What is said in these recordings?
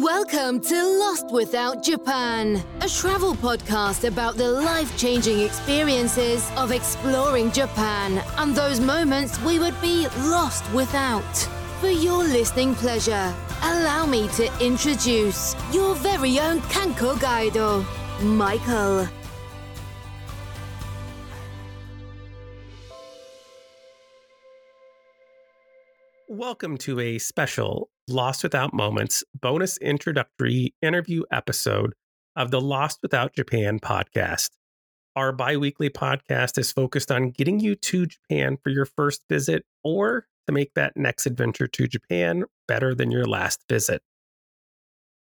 Welcome to Lost Without Japan, a travel podcast about the life changing experiences of exploring Japan and those moments we would be lost without. For your listening pleasure, allow me to introduce your very own Kanko Guido, Michael. Welcome to a special Lost Without Moments bonus introductory interview episode of the Lost Without Japan podcast. Our bi weekly podcast is focused on getting you to Japan for your first visit or to make that next adventure to Japan better than your last visit.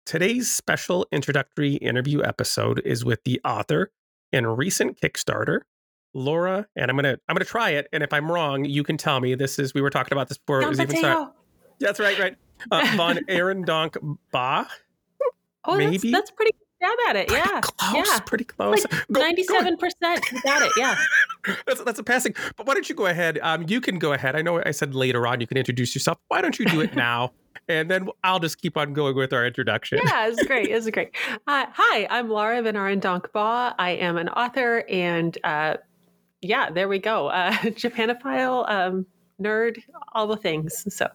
Today's special introductory interview episode is with the author and recent Kickstarter Laura, and I'm gonna I'm gonna try it, and if I'm wrong, you can tell me. This is we were talking about this before it was even started. That's right, right. Uh, von Donk Ba. Oh, maybe that's, that's pretty stab at it. Pretty yeah, close, yeah, pretty close. Ninety-seven percent. got it. Yeah. that's that's a passing. But why don't you go ahead? Um, you can go ahead. I know I said later on you can introduce yourself. Why don't you do it now? and then I'll just keep on going with our introduction. Yeah, it's great. It's great. Uh, hi, I'm Laura VanArendonk Baugh. I am an author and uh, yeah, there we go. Uh, Japanophile, um, nerd, all the things. So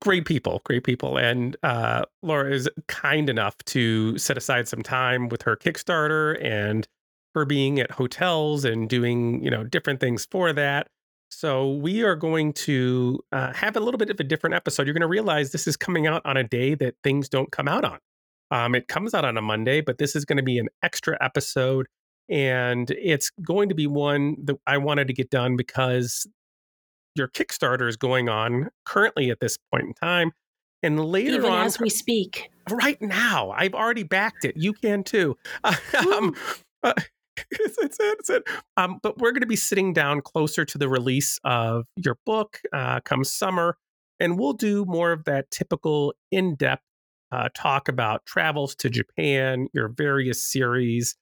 great people, great people. And uh, Laura is kind enough to set aside some time with her Kickstarter and her being at hotels and doing, you know, different things for that. So we are going to uh, have a little bit of a different episode. You're going to realize this is coming out on a day that things don't come out on. Um, it comes out on a Monday, but this is going to be an extra episode and it's going to be one that I wanted to get done because your Kickstarter is going on currently at this point in time. And later Even on, as we speak, right now, I've already backed it. You can too. um, uh, it's, it's, it, it's it. Um, but we're going to be sitting down closer to the release of your book uh, come summer, and we'll do more of that typical in depth uh, talk about travels to Japan, your various series,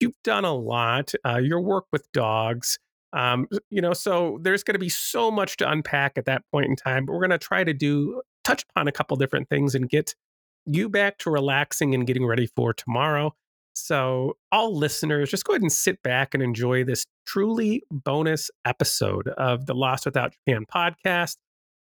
you've done a lot. Uh, your work with dogs, um, you know, so there's going to be so much to unpack at that point in time. But we're going to try to do touch upon a couple different things and get you back to relaxing and getting ready for tomorrow. So, all listeners, just go ahead and sit back and enjoy this truly bonus episode of the Lost Without Japan podcast.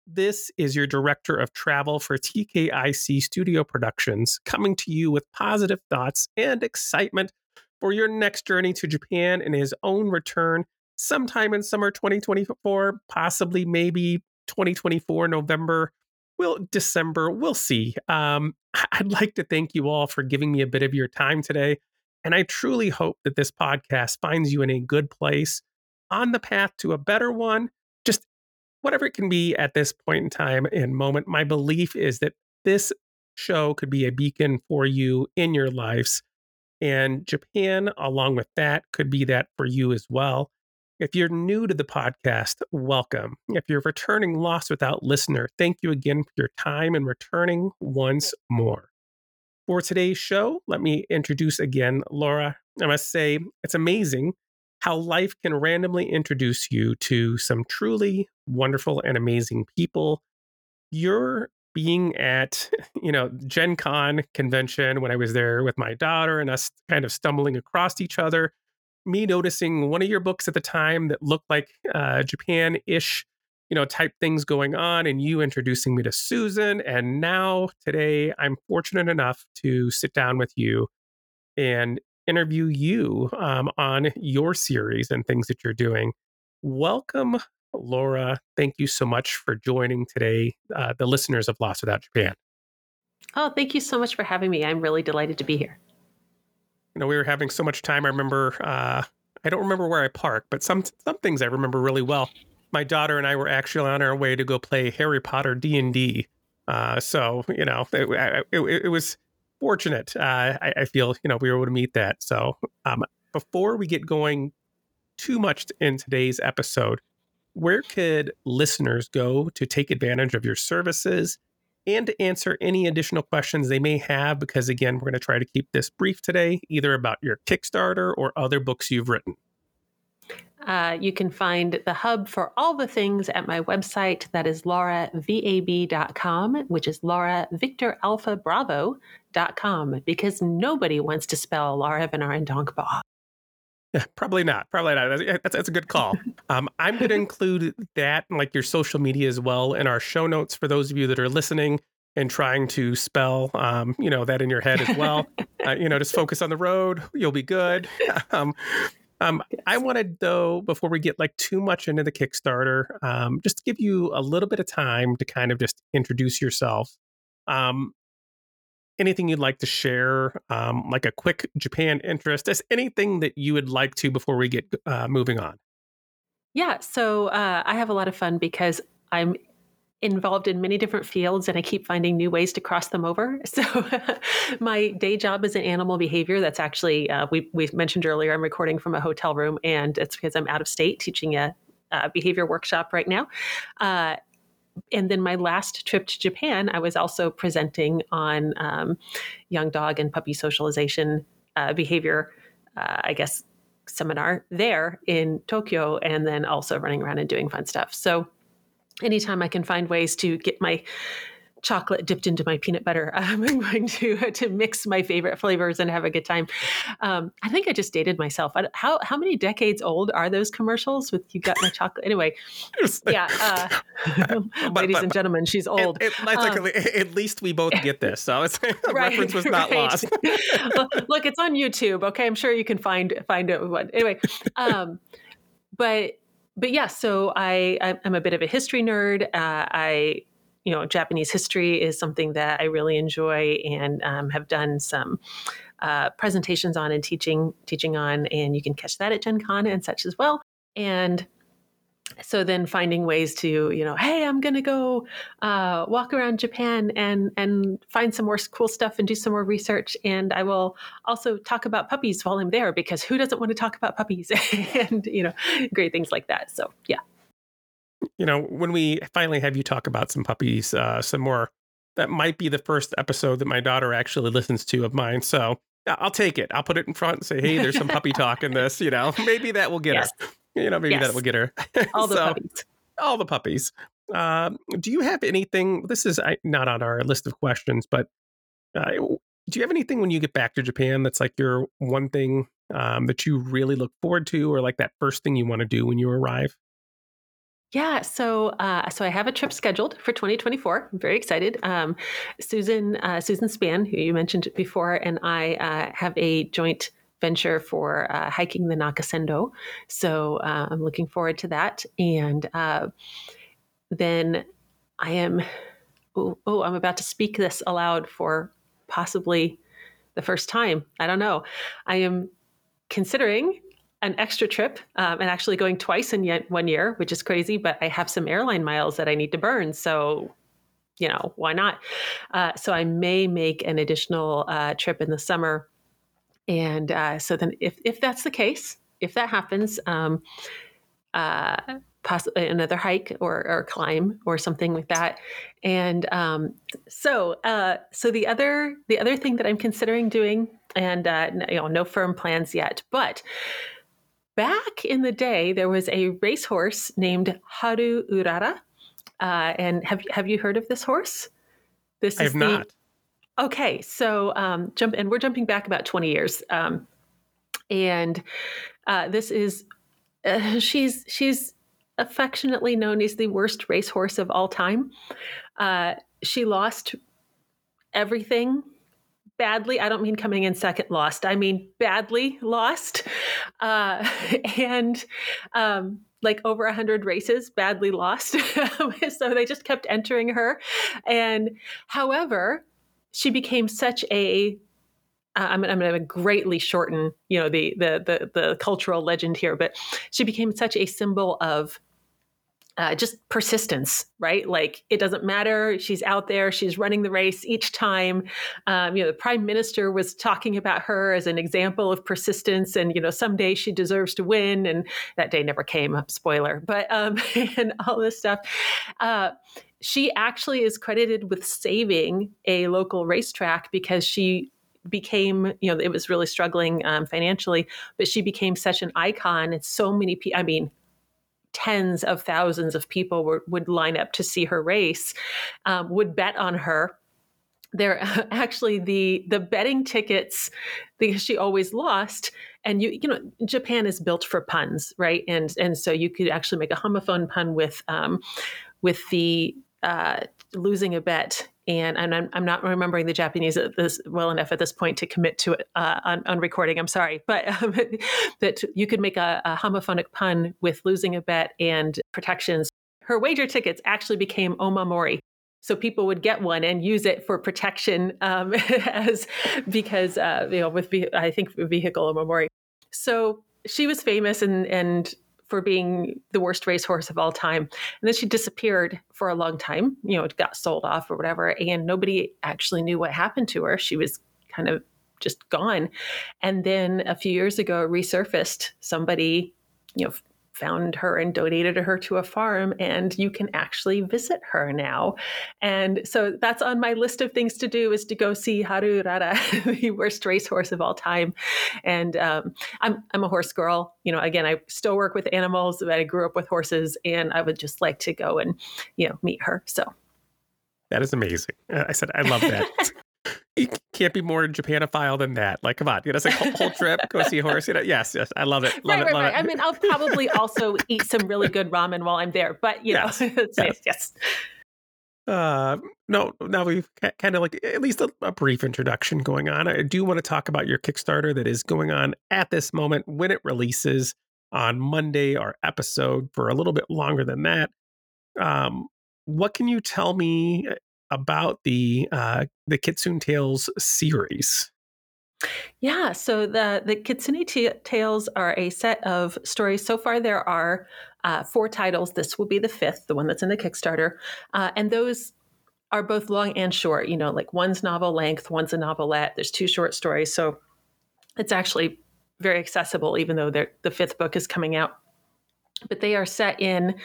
This is your director of travel for TKIC Studio Productions coming to you with positive thoughts and excitement for your next journey to Japan and his own return sometime in summer 2024, possibly maybe 2024, November, will December, we'll see. Um, I'd like to thank you all for giving me a bit of your time today. And I truly hope that this podcast finds you in a good place on the path to a better one, just whatever it can be at this point in time and moment. My belief is that this show could be a beacon for you in your lives and Japan, along with that, could be that for you as well. If you're new to the podcast, welcome. If you're returning Lost Without listener, thank you again for your time and returning once more. For today's show, let me introduce again Laura. I must say, it's amazing how life can randomly introduce you to some truly wonderful and amazing people. You're being at you know gen con convention when i was there with my daughter and us kind of stumbling across each other me noticing one of your books at the time that looked like uh, japan-ish you know type things going on and you introducing me to susan and now today i'm fortunate enough to sit down with you and interview you um, on your series and things that you're doing welcome Laura, thank you so much for joining today, uh, the listeners of Lost Without Japan. Oh, thank you so much for having me. I'm really delighted to be here. You know, we were having so much time. I remember, uh, I don't remember where I parked, but some some things I remember really well. My daughter and I were actually on our way to go play Harry Potter D and D. Uh, so you know, it, it, it was fortunate. Uh, I, I, feel you know we were able to meet that. So um, before we get going too much in today's episode, where could listeners go to take advantage of your services and to answer any additional questions they may have? Because again, we're going to try to keep this brief today, either about your Kickstarter or other books you've written. uh, you can find the hub for all the things at my website. That is lauravab.com, which is Laura Victor Alpha because nobody wants to spell Laura VanArendonk Baugh. Yeah, probably not. Probably not. That's, that's a good call. Um, I'm going to include that, and like your social media as well, in our show notes for those of you that are listening and trying to spell, um, you know, that in your head as well. uh, you know, just focus on the road. You'll be good. Um, um. I wanted though, before we get like too much into the Kickstarter, um, just to give you a little bit of time to kind of just introduce yourself. Um, anything you'd like to share, um, like a quick Japan interest, just anything that you would like to before we get uh, moving on. Yeah, so uh, I have a lot of fun because I'm involved in many different fields and I keep finding new ways to cross them over. So my day job is in animal behavior. That's actually, uh, we, we mentioned earlier, I'm recording from a hotel room and it's because I'm out of state teaching a, a behavior workshop right now. Uh, and then my last trip to Japan, I was also presenting on um, young dog and puppy socialization uh, behavior, uh, I guess, seminar there in Tokyo, and then also running around and doing fun stuff. So anytime I can find ways to get my chocolate dipped into my peanut butter. Um, I'm going to uh, to mix my favorite flavors and have a good time. Um, I think I just dated myself. how how many decades old are those commercials with "You Got My Chocolate"? Anyway, yeah, uh, but, ladies but, and gentlemen, she's old. It, it, um, at least we both get this, so it's the right, reference was not right. lost. Look, it's on YouTube. Okay, I'm sure you can find find it. Anyway, um, but but yeah, so I I'm a bit of a history nerd. Uh, I you know Japanese history is something that I really enjoy and um, have done some uh, presentations on and teaching teaching on, and you can catch that at Gen Con and such as well. And so then finding ways to you know hey i'm going to go uh, walk around japan and and find some more cool stuff and do some more research and i will also talk about puppies while i'm there because who doesn't want to talk about puppies? And you know great things like that. So yeah you know when we finally have you talk about some puppies uh, some more that might be the first episode that my daughter actually listens to of mine so I'll take it. I'll put it in front and say, "Hey, there's some puppy talk in this." You know, maybe that will get yes. her you know, maybe yes. that will get her. All the so, puppies. All the puppies. Um, do you have anything? This is not on our list of questions, but uh, do you have anything when you get back to Japan that's like your one thing um, that you really look forward to, or like that first thing you want to do when you arrive? Yeah, so uh, so I have a trip scheduled for 2024. I'm very excited. Um, Susan uh, Susan Spann, who you mentioned before, and I uh, have a joint venture for uh, hiking the Nakasendo. So uh, I'm looking forward to that. And uh, then I am, oh, oh, I'm about to speak this aloud for possibly the first time. I don't know. I am considering an extra trip um, and actually going twice in yet one year, which is crazy, but I have some airline miles that I need to burn. So you know, why not? Uh, so I may make an additional uh, trip in the summer and uh, so then, if if that's the case, if that happens, um, uh, possibly another hike or, or climb or something like that. And um, so, uh, so the other the other thing that I'm considering doing, and uh, you know, no firm plans yet, but back in the day, there was a racehorse named Haru Urara. Uh, and have have you heard of this horse? This I have the, not. Okay, so um, jump, and we're jumping back about twenty years, um, and uh, this is uh, she's she's affectionately known as the worst racehorse of all time. Uh, she lost everything badly. I don't mean coming in second lost. I mean badly lost, uh, and. Um, like over a hundred races badly lost so they just kept entering her and however she became such a I'm, I'm going to greatly shorten, you know, the, the the the cultural legend here, but she became such a symbol of uh, just persistence, right? Like it doesn't matter. She's out there. She's running the race each time. Um, you know, the prime minister was talking about her as an example of persistence, and you know, someday she deserves to win. And that day never came. Spoiler, but um, and all this stuff. Uh, she actually is credited with saving a local racetrack because she became, you know, it was really struggling um, financially, but she became such an icon. And so many people, I mean, tens of thousands of people were, would line up to see her race, um, would bet on her. They're actually the the betting tickets because she always lost and you you know japan is built for puns right? And and so you could actually make a homophone pun with um with the uh losing a bet and, I'm, I'm not remembering the Japanese this well enough at this point to commit to it uh, on, on, recording. I'm sorry, but um, that you could make a, a homophonic pun with losing a bet and protections. Her wager tickets actually became omamori, so people would get one and use it for protection um, as because uh, you know with I think vehicle omamori. So she was famous and and for being the worst racehorse of all time. And then she disappeared for a long time. You know, it got sold off or whatever, and nobody actually knew what happened to her. She was kind of just gone. And then a few years ago, resurfaced. Somebody, you know, found her and donated her to a farm and you can actually visit her now. And so that's on my list of things to do is to go see Haru Urara the worst racehorse of all time. And um, I'm, I'm a horse girl. You know again i still work with animals i grew up with horses and i would just like to go and you know meet her so. That is amazing. I said i love that you can't be more Japanophile than that. Like, come on, you know, it's like whole, whole trip, go see a horse. You know, yes, yes, I love it, love right, it, right, love right. it. I mean, I'll probably also eat some really good ramen while I'm there, but you yes. know, yes. yes. Uh, no, now we've kind of like at least a, a, brief introduction going on. I do want to talk about your Kickstarter that is going on at this moment when it releases on Monday, our episode for a little bit longer than that. Um, what can you tell me about the uh, the Kitsune Tales series. Yeah, so the the Kitsune t- Tales are a set of stories. So far, there are uh, four titles. This will be the fifth, the one that's in the Kickstarter, uh, and those are both long and short. You know, like one's novel length, one's a novelette. There's two short stories, so it's actually very accessible, even though the fifth book is coming out. But they are set in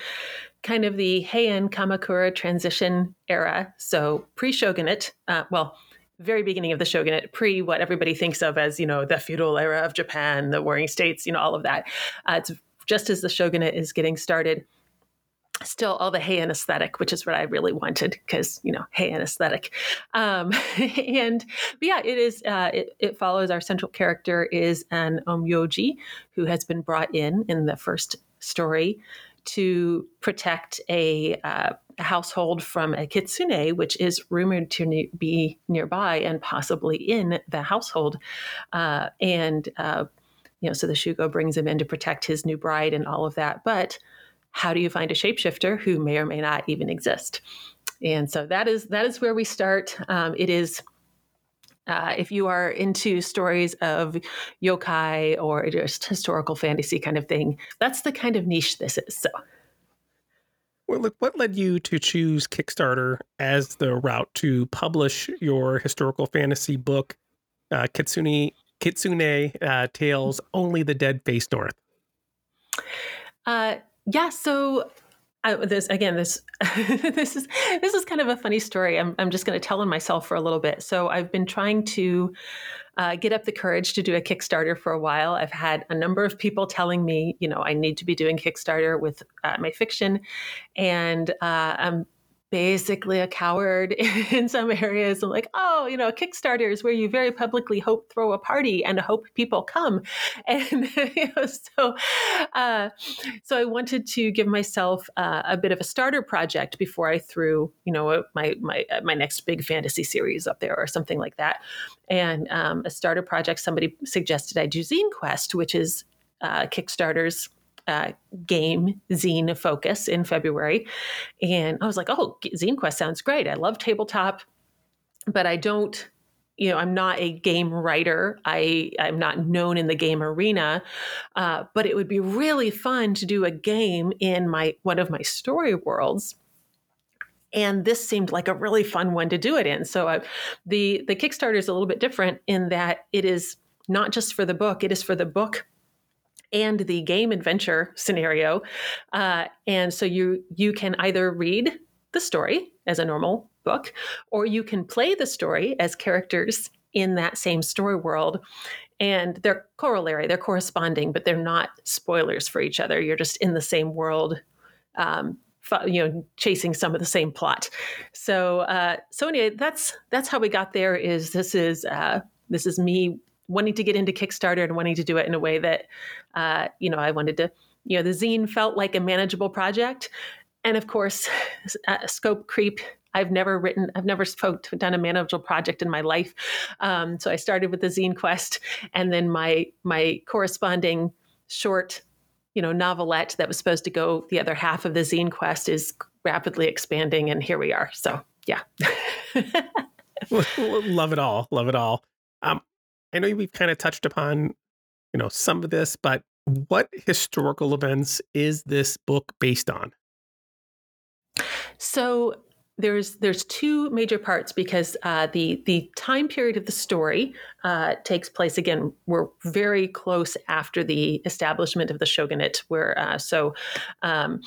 kind of the Heian Kamakura transition era. So pre shogunate, uh, well, very beginning of the shogunate, pre what everybody thinks of as, you know, the feudal era of Japan, the warring states, you know, all of that. Uh, it's just as the shogunate is getting started. Still, all the Heian aesthetic, which is what I really wanted, because you know Heian aesthetic, um, and but yeah, it is. Uh, it, it, follows our central character is an onmyoji who has been brought in in the first story to protect a, uh, household from a kitsune, which is rumored to ne- be nearby and possibly in the household. Uh, and, uh, you know, so the Shugo brings him in to protect his new bride and all of that. But how do you find a shapeshifter who may or may not even exist? And so that is that is where we start. Um, it is uh, if you are into stories of yokai or just historical fantasy kind of thing, that's the kind of niche this is. So, well, what led you to choose Kickstarter as the route to publish your historical fantasy book, uh, Kitsune Kitsune uh, Tales? Only the Dead Face North. Uh, yeah. So I, this again this this is this is kind of a funny story. I'm, I'm just going to tell on myself for a little bit. So i've been trying to uh, get up the courage to do a kickstarter for a while. I've had a number of people telling me you know i need to be doing kickstarter with uh, my fiction. And uh, i'm basically a coward in some areas. I'm like, oh, you know, Kickstarter is where you very publicly hope throw a party and hope people come, and you know, so uh, so I wanted to give myself uh, a bit of a starter project before I threw, you know, my my uh, my next big fantasy series up there or something like that. And um, a starter project, somebody suggested I do Zine Quest, which is uh, Kickstarter's uh, game zine focus in February. And I was like, oh, Zine Quest sounds great. I love tabletop, but I don't, you know, I'm not a game writer. I, I'm not known in the game arena, uh, but it would be really fun to do a game in my one of my story worlds and this seemed like a really fun one to do it in. So uh, the the Kickstarter is a little bit different in that it is not just for the book; it is for the book and the game adventure scenario. Uh, and so you you can either read the story as a normal book, or you can play the story as characters in that same story world and they're corollary they're corresponding but they're not spoilers for each other you're just in the same world um, you know chasing some of the same plot so uh, so anyway that's that's how we got there is this is uh, this is me wanting to get into kickstarter and wanting to do it in a way that uh, you know i wanted to you know the zine felt like a manageable project and of course uh, scope creep I've never written, I've never spoke to, done a manageable project in my life. Um, so I started with the Zine Quest, and then my my corresponding short, you know, novelette that was supposed to go the other half of the Zine Quest is rapidly expanding, and here we are. So yeah, love it all, love it all. Um, I know we've kind of touched upon, you know, some of this, but what historical events is this book based on? So there's there's two major parts because uh, the the time period of the story uh, takes place again. We're very close after the establishment of the shogunate. Where uh, so. Um,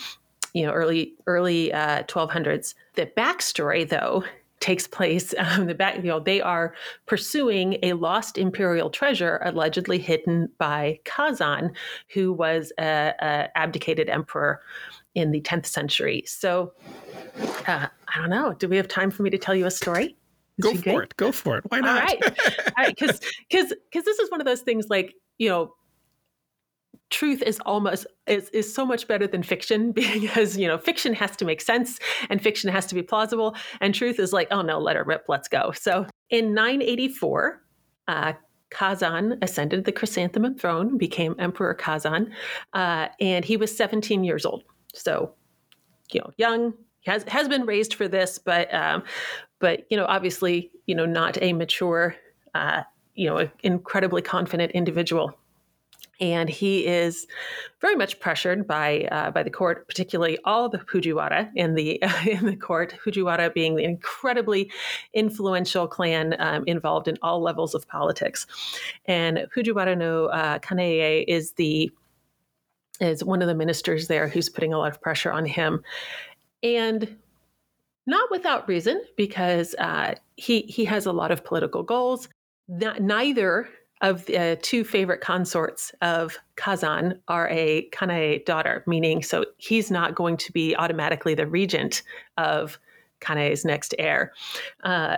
you know, early early 1200s. Uh, the backstory, though, takes place. Um, the back, you know, they are pursuing a lost imperial treasure allegedly hidden by Kazan, who was a, a abdicated emperor in the 10th century. So uh, I don't know. Do we have time for me to tell you a story? Is Go for good? it. Go for it. Why not? All right. Right. Because because because this is one of those things like you know truth is almost is, is so much better than fiction because you know fiction has to make sense and fiction has to be plausible and truth is like oh no let her rip let's go so in 984 uh, Kazan ascended the chrysanthemum throne became emperor Kazan uh, and he was 17 years old so you know young has has been raised for this, but um, but you know, obviously, you know, not a mature, uh, you know, incredibly confident individual. And he is very much pressured by uh, by the court, particularly all the Fujiwara in the in the court. Fujiwara being the incredibly influential clan um, involved in all levels of politics, and Fujiwara no uh, is the is one of the ministers there who's putting a lot of pressure on him. And not without reason, because uh, he, he has a lot of political goals. Not, neither of the uh, two favorite consorts of Kazan are a Kaneie daughter, meaning so he's not going to be automatically the regent of Kaneie's next heir. Uh,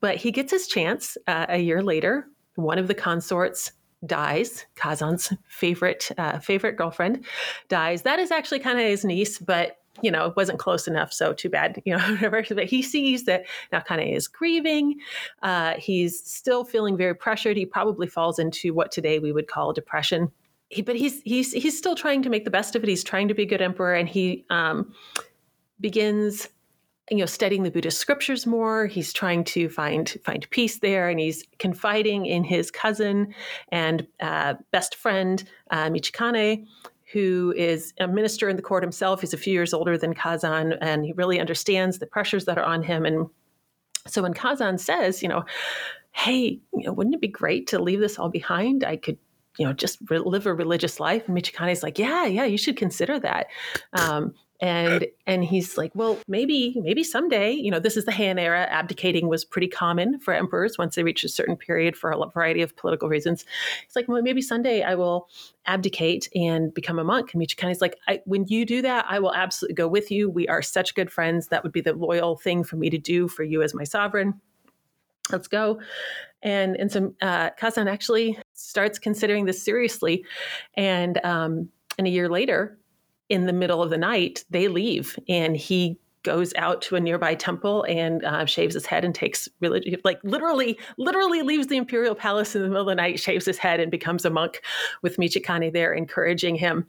but he gets his chance uh, a year later. One of the consorts dies. Kazan's favorite uh, favorite girlfriend dies. That is actually Kaneie's niece, but you know, it wasn't close enough, so too bad, you know, whatever. But he sees that now is grieving. Uh, he's still feeling very pressured. He probably falls into what today we would call depression. He, but he's he's he's still trying to make the best of it. He's trying to be a good emperor, and he um, begins you know studying the buddhist scriptures more he's trying to find find peace there and he's confiding in his cousin and uh, best friend uh, michikane who is a minister in the court himself. He's a few years older than Kazan, and he really understands the pressures that are on him. And so when Kazan says, you know, hey, you know, wouldn't it be great to leave this all behind? I could you know, just re- live a religious life. And Michikane's like, yeah, yeah, you should consider that. Um, and and he's like well maybe maybe someday you know this is the Heian era. Abdicating was pretty common for emperors once they reached a certain period for a variety of political reasons. It's like well maybe someday i will abdicate and become a monk. And Michikane's like when you do that i will absolutely go with you. We are such good friends. That would be the loyal thing for me to do for you as my sovereign. Let's go. And and so uh, Kazan actually starts considering this seriously. And um, and a year later in the middle of the night, they leave and he goes out to a nearby temple and uh, shaves his head and takes religion, like literally, literally leaves the imperial palace in the middle of the night, shaves his head and becomes a monk with Michikane there encouraging him.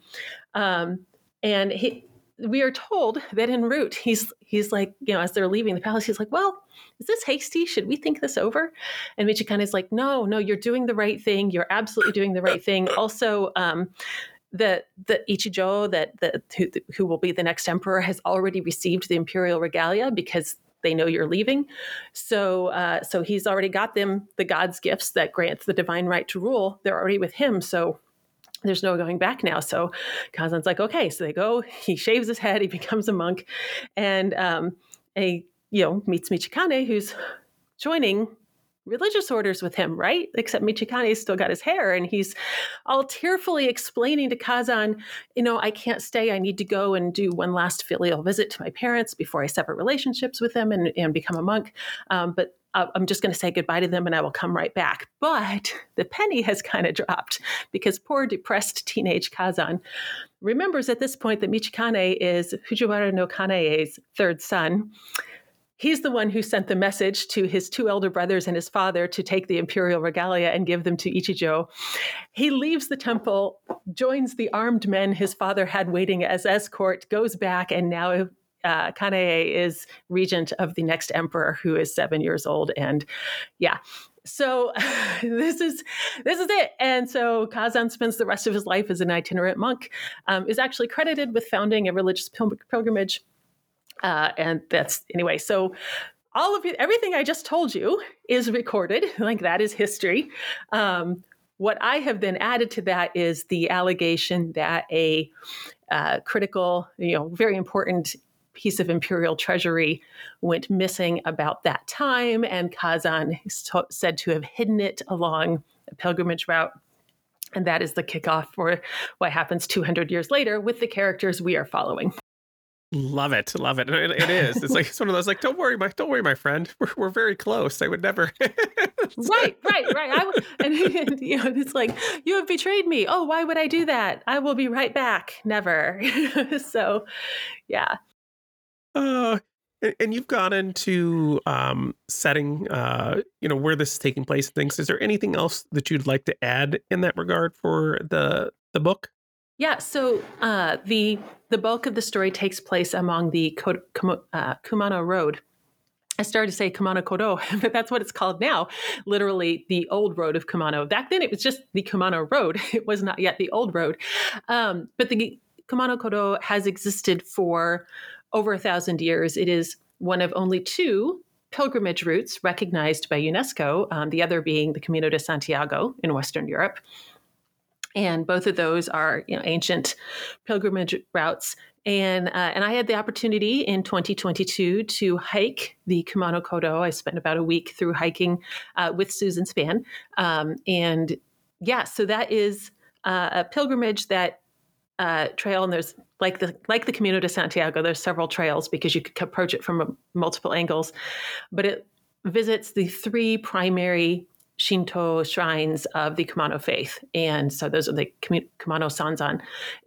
Um, and he, we are told that en route, he's he's like, you know, as they're leaving the palace, he's like, "Well, is this hasty? Should we think this over?" And Michikane is like, "No, no, you're doing the right thing. You're absolutely doing the right thing. Also, um, the the Ichijo that the who, who will be the next emperor has already received the imperial regalia because they know you're leaving. So uh, so he's already got them the god's gifts that grants the divine right to rule. They're already with him. So there's no going back now. So Kazan's like, okay, so they go. He shaves his head. He becomes a monk, and um, a you know meets Michikane, who's joining religious orders with him, right? Except Michikane's still got his hair and he's all tearfully explaining to Kazan, you know, I can't stay. I need to go and do one last filial visit to my parents before I sever relationships with them and, and become a monk. Um, but I'm just going to say goodbye to them and I will come right back. But the penny has kind of dropped because poor depressed teenage Kazan remembers at this point that Michikane is Fujiwara no Kaneie's third son. He's the one who sent the message to his two elder brothers and his father to take the imperial regalia and give them to Ichijo. He leaves the temple, joins the armed men his father had waiting as escort, goes back, and now uh, is regent of the next emperor, who is seven years old. And yeah, so this is this is it and so kazan spends the rest of his life as an itinerant monk um, is actually credited with founding a religious pil- pilgrimage uh, and that's anyway so all of it everything i just told you is recorded like that is history um, what i have then added to that is the allegation that a uh, critical you know very important piece of imperial treasury went missing about that time, and Kazan is t- said to have hidden it along a pilgrimage route. And that is the kickoff for what happens 200 years later with the characters we are following. Love it, love it. it. It is. It's like it's one of those like, don't worry, my don't worry, my friend. We're, we're very close. I would never. right, right, right. I would, and, and, you know, it's like you have betrayed me. Oh, why would I do that? I will be right back. Never. so, yeah. Uh, and you've gone into um, setting, uh, you know, where this is taking place and things. Is there anything else that you'd like to add in that regard for the the book? Yeah. So uh, the the bulk of the story takes place along the uh, Kumano Road. I started to say Kumano Kodo, but that's what it's called now. Literally, the old road of Kumano. Back then, it was just the Kumano Road. It was not yet the old road. Um, but the Kumano Kodo has existed for over a thousand years. It is one of only two pilgrimage routes recognized by UNESCO, um, the other being the Camino de Santiago in Western Europe. And both of those are you know, ancient pilgrimage routes. And, uh, and I had the opportunity in 2022 to hike the Kumano Kodo. I spent about a week through hiking uh, with Susan Spann. Um, and yeah, so that is uh, a pilgrimage that uh, trail, and there's like the like the Camino de Santiago. There's several trails because you could approach it from multiple angles, but it visits the three primary Shinto shrines of the Kumano faith, and so those are the Kumano Sanzan,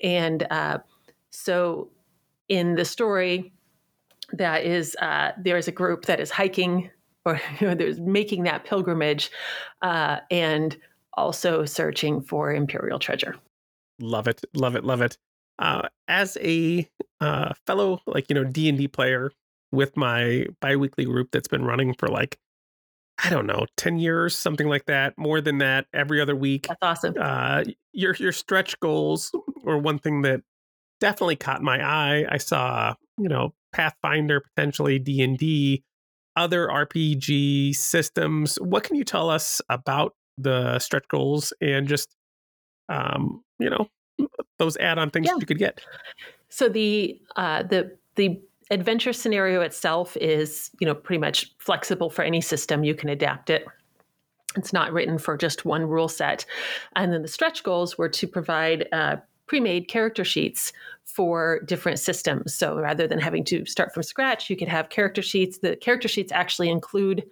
and uh, so in the story, that is uh, there is a group that is hiking or you know, there's making that pilgrimage uh, and also searching for imperial treasure. Love it, love it, love it. Uh, as a uh, fellow, like you know, D and D player with my biweekly group that's been running for like I don't know, 10 years, something like that, more than that every other week. That's awesome. Uh, your your stretch goals were one thing that definitely caught my eye. I saw, you know, Pathfinder, potentially D&D, other RPG systems. What can you tell us about the stretch goals and just um, you know, those add-on things yeah. you could get. So the uh, the the adventure scenario itself is you know pretty much flexible for any system. You can adapt it. It's not written for just one rule set. And then the stretch goals were to provide uh, pre-made character sheets for different systems. So rather than having to start from scratch, you could have character sheets. The character sheets actually include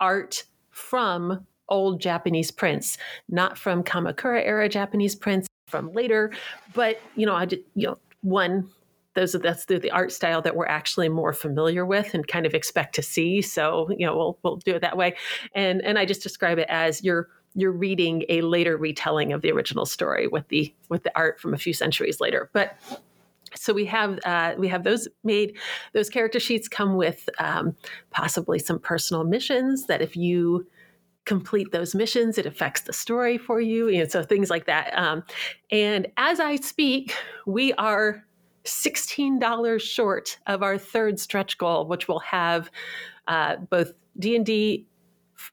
art from old Japanese prints, not from Kamakura era Japanese prints, from later. But you know, I did you know one those that's the, the art style that we're actually more familiar with and kind of expect to see. So you know, we'll we'll do it that way. And and I just describe it as you're you're reading a later retelling of the original story with the with the art from a few centuries later. But so we have uh, we have those made. Those character sheets come with um, possibly some personal missions that if you complete those missions. It affects the story for you, you know, so things like that. Um, and as I speak, we are $16 short of our third stretch goal, which will have uh, both D&D,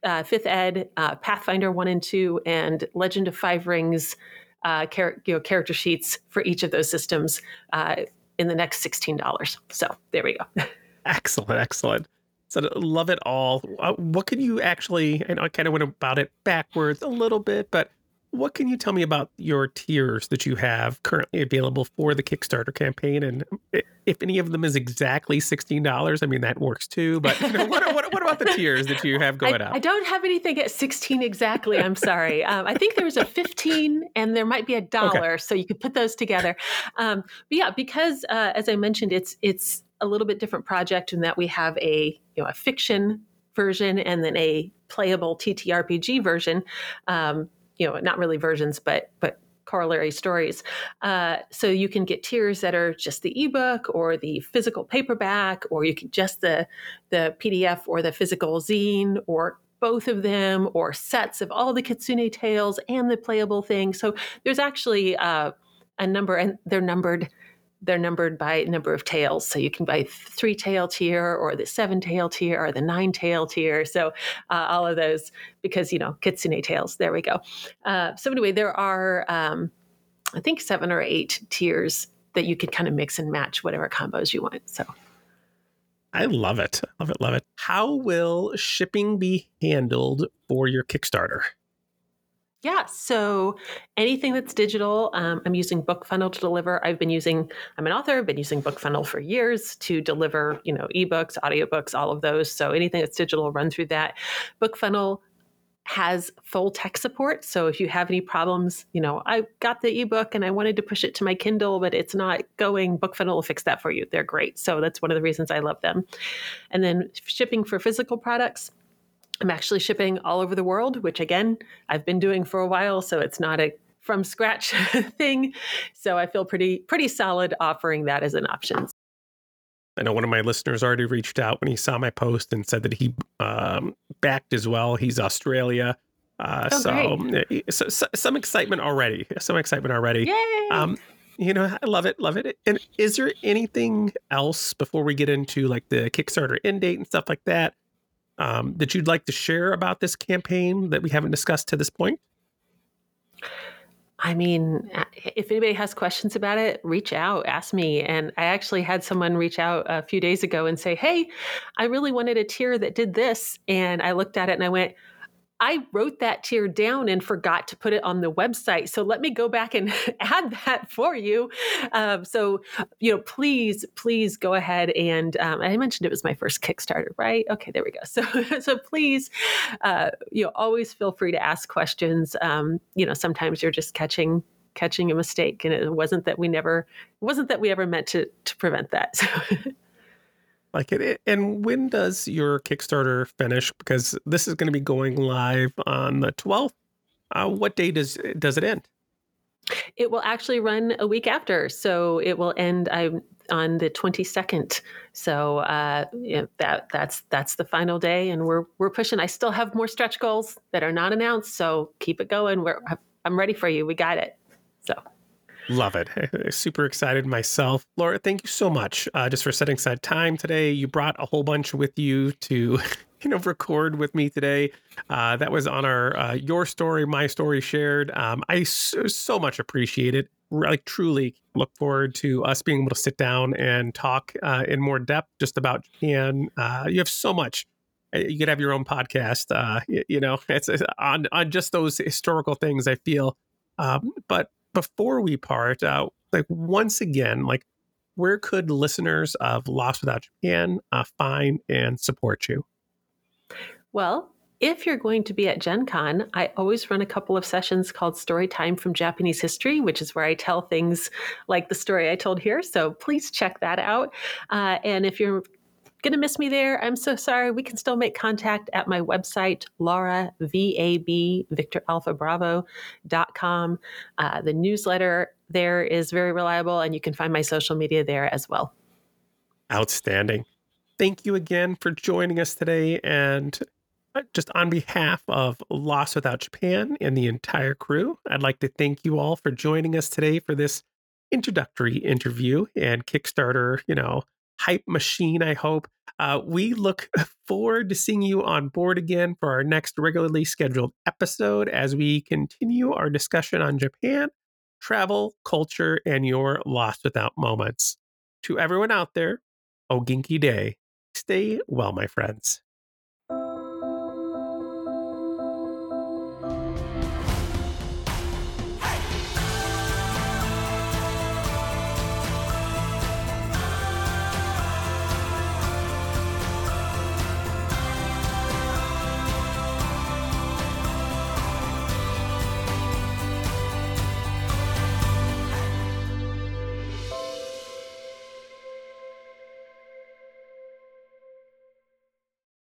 uh, Fifth Ed, uh, Pathfinder 1 and 2, and Legend of Five Rings uh, char- you know, character sheets for each of those systems uh, in the next $16. So there we go. excellent, excellent. So love it all. Uh, what can you actually? I know I kind of went about it backwards a little bit, but what can you tell me about your tiers that you have currently available for the Kickstarter campaign? And if any of them is exactly $16, I mean, that works too. But you know, what, what, what, about the tiers that you have going I, up? I don't have anything at 16 exactly. I'm sorry. Um, I think there was a 15 and there might be a dollar. Okay. So you could put those together. Um, but yeah, because uh, as I mentioned, it's, it's a little bit different project in that we have a, you know, a fiction version and then a playable TTRPG version. Um, you know, not really versions, but but corollary stories. Uh, so you can get tiers that are just the ebook or the physical paperback, or you can just the the PDF or the physical zine, or both of them, or sets of all the Kitsune tales and the playable thing. So there's actually uh, a number, and they're numbered they're numbered by number of tails. So you can buy three tail tier or the seven tail tier or the nine tail tier. So uh, all of those because, you know, kitsune tails. There we go. Uh, so anyway, there are, um, I think, seven or eight tiers that you could kind of mix and match whatever combos you want. So. I love it. Love it. Love it. How will shipping be handled for your Kickstarter? Yeah. So anything that's digital, um, I'm using BookFunnel to deliver. I've been using, I'm an author, I've been using BookFunnel for years to deliver, you know, ebooks, audiobooks, all of those. So anything that's digital, run through that. BookFunnel has full tech support. So if you have any problems, you know, I got the ebook and I wanted to push it to my Kindle, but it's not going, BookFunnel will fix that for you. They're great. So that's one of the reasons I love them. And then shipping for physical products I'm actually shipping all over the world, which again, I've been doing for a while, so it's not a from scratch thing. So I feel pretty pretty solid offering that as an option. I know one of my listeners already reached out when he saw my post and said that he um, backed as well. He's Australia. Uh, oh, so, so, so, some excitement already. Some excitement already. Yay! Um, you know, I love it, love it. And is there anything else before we get into like the Kickstarter end date and stuff like that um, that you'd like to share about this campaign that we haven't discussed to this point? I mean, if anybody has questions about it, reach out, ask me. And I actually had someone reach out a few days ago and say, Hey, I really wanted a tier that did this. And I looked at it and I went, I wrote that tier down and forgot to put it on the website. So let me go back and add that for you. Um, so, you know, please, please go ahead and um, I mentioned it was my first Kickstarter, right? Okay, there we go. So, so please, uh, you know, always feel free to ask questions. Um, you know, sometimes you're just catching catching a mistake, and it wasn't that we never wasn't that we ever meant to to prevent that. So. Like it. And when does your Kickstarter finish? Because this is going to be going live on the 12th. Uh, what day does does it end? It will actually run a week after, so it will end I'm, on the 22nd. So uh, yeah, that that's that's the final day, and we're we're pushing. I still have more stretch goals that are not announced, so keep it going. We're I'm ready for you. We got it. So. Love it. Super excited myself. Laura, thank you so much uh, just for setting aside time today. You brought a whole bunch with you to, you know, record with me today. Uh, that was on our uh, Your Story, My Story shared. Um, I so, so much appreciate it. Like, truly look forward to us being able to sit down and talk uh, in more depth just about Japan. Uh, you have so much uh, you could have your own podcast uh, you, you, know it's on on just those historical things i feel um, but before we part, uh, like once again, like where could listeners of Lost Without Japan uh, find and support you? Well, if you're going to be at Gen Con, I always run a couple of sessions called Story Time from Japanese History, which is where I tell things like the story I told here. So please check that out. Uh, and if you're going to miss me there. I'm so sorry. We can still make contact at my website, Laura, V-A-B, Victor Alpha Bravo.com. Uh, the newsletter there is very reliable, and you can find my social media there as well. Outstanding. Thank you again for joining us today. And uh, just on behalf of Lost Without Japan and the entire crew, I'd like to thank you all for joining us today for this introductory interview and Kickstarter, you know, hype machine, I hope. Uh, we look forward to seeing you on board again for our next regularly scheduled episode as we continue our discussion on Japan, travel, culture, and your lost without moments. To everyone out there, Oginki Day. Stay well, my friends.